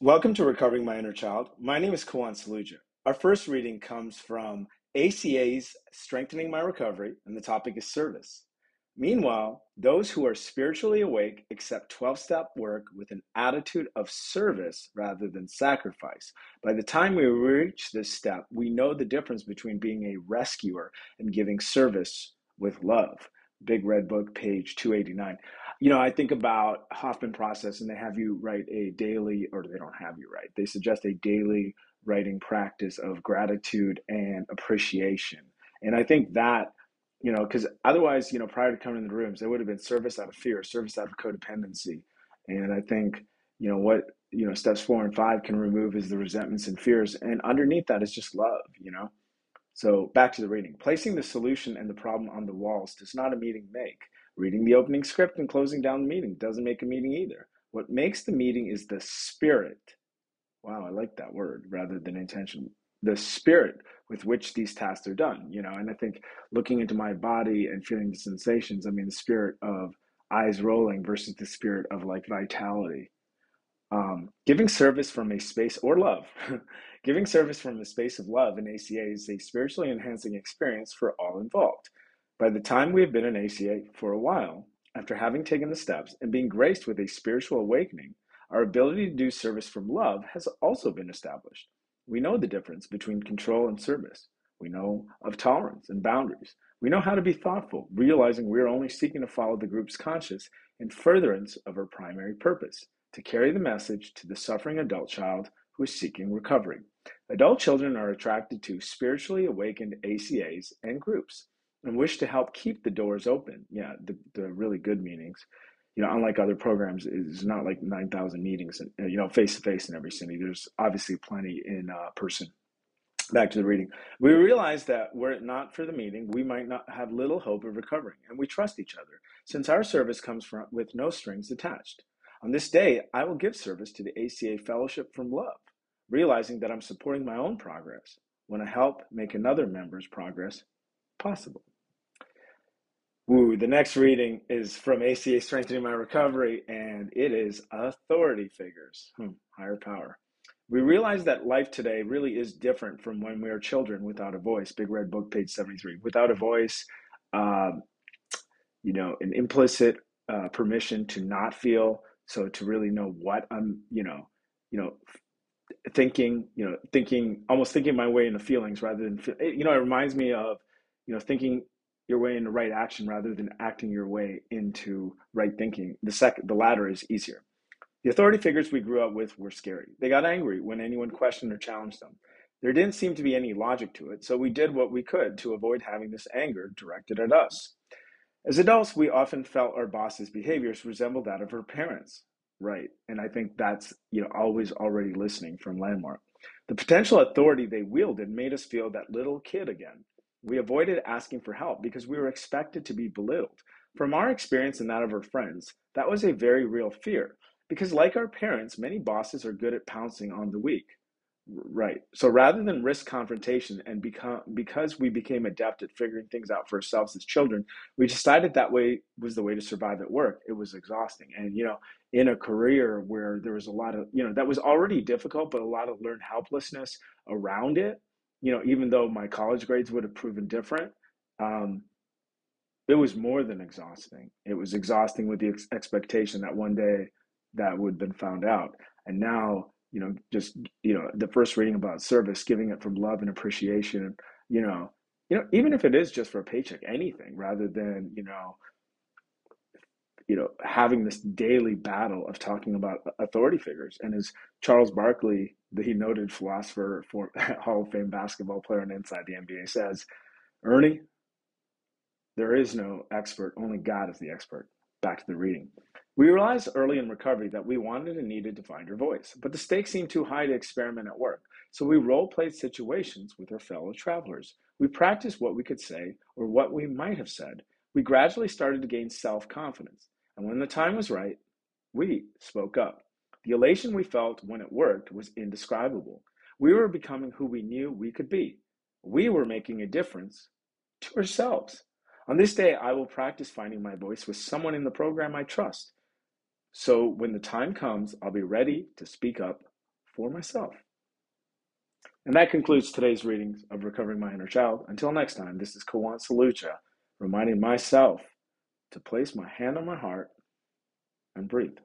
Welcome to Recovering My Inner Child. My name is Kawan Saluja. Our first reading comes from ACA's Strengthening My Recovery, and the topic is service. Meanwhile, those who are spiritually awake accept 12 step work with an attitude of service rather than sacrifice. By the time we reach this step, we know the difference between being a rescuer and giving service with love. Big Red Book, page 289 you know, I think about Hoffman process and they have you write a daily, or they don't have you write, they suggest a daily writing practice of gratitude and appreciation. And I think that, you know, because otherwise, you know, prior to coming in the rooms, there would have been service out of fear, service out of codependency. And I think, you know, what, you know, steps four and five can remove is the resentments and fears. And underneath that is just love, you know? So back to the reading. Placing the solution and the problem on the walls does not a meeting make. Reading the opening script and closing down the meeting doesn't make a meeting either. What makes the meeting is the spirit. Wow, I like that word rather than intention. The spirit with which these tasks are done, you know, and I think looking into my body and feeling the sensations, I mean, the spirit of eyes rolling versus the spirit of like vitality. Um, giving service from a space or love, giving service from a space of love in ACA is a spiritually enhancing experience for all involved. By the time we have been in ACA for a while, after having taken the steps and being graced with a spiritual awakening, our ability to do service from love has also been established. We know the difference between control and service. We know of tolerance and boundaries. We know how to be thoughtful, realizing we are only seeking to follow the group's conscience in furtherance of our primary purpose to carry the message to the suffering adult child who is seeking recovery. Adult children are attracted to spiritually awakened ACAs and groups and wish to help keep the doors open. Yeah, the, the really good meetings. You know, unlike other programs, it's not like 9,000 meetings, and, you know, face to face in every city. There's obviously plenty in uh, person. Back to the reading. We realize that were it not for the meeting, we might not have little hope of recovering, and we trust each other, since our service comes from with no strings attached. On this day, I will give service to the ACA Fellowship from Love, realizing that I'm supporting my own progress when I help make another member's progress possible. Woo, the next reading is from ACA Strengthening My Recovery, and it is authority figures, hmm, higher power. We realize that life today really is different from when we were children without a voice. Big Red Book, page 73. Without a voice, um, you know, an implicit uh, permission to not feel, so to really know what I'm, you know, you know, thinking, you know, thinking, almost thinking my way into feelings rather than, you know, it reminds me of, you know, thinking your way into right action rather than acting your way into right thinking. The second, the latter is easier. The authority figures we grew up with were scary. They got angry when anyone questioned or challenged them. There didn't seem to be any logic to it, so we did what we could to avoid having this anger directed at us. As adults, we often felt our boss's behaviors resembled that of her parents. Right. And I think that's, you know, always already listening from Landmark. The potential authority they wielded made us feel that little kid again. We avoided asking for help because we were expected to be belittled. From our experience and that of our friends, that was a very real fear. Because, like our parents, many bosses are good at pouncing on the weak. Right. So rather than risk confrontation and become because we became adept at figuring things out for ourselves as children, we decided that way was the way to survive at work. It was exhausting. And you know, in a career where there was a lot of, you know, that was already difficult, but a lot of learned helplessness around it, you know, even though my college grades would have proven different, um, it was more than exhausting. It was exhausting with the ex- expectation that one day that would have been found out. And now, you know, just, you know, the first reading about service, giving it from love and appreciation, you know, you know, even if it is just for a paycheck, anything rather than, you know, you know, having this daily battle of talking about authority figures. And as Charles Barkley, the noted philosopher, for Hall of Fame basketball player and inside the NBA, says, Ernie, there is no expert, only God is the expert. Back to the reading. We realized early in recovery that we wanted and needed to find our voice, but the stakes seemed too high to experiment at work. So we role played situations with our fellow travelers. We practiced what we could say or what we might have said. We gradually started to gain self confidence. And when the time was right, we spoke up. The elation we felt when it worked was indescribable. We were becoming who we knew we could be. We were making a difference to ourselves. On this day, I will practice finding my voice with someone in the program I trust. So when the time comes, I'll be ready to speak up for myself. And that concludes today's readings of Recovering My Inner Child. Until next time, this is Kawan Saluja, reminding myself to place my hand on my heart and breathe.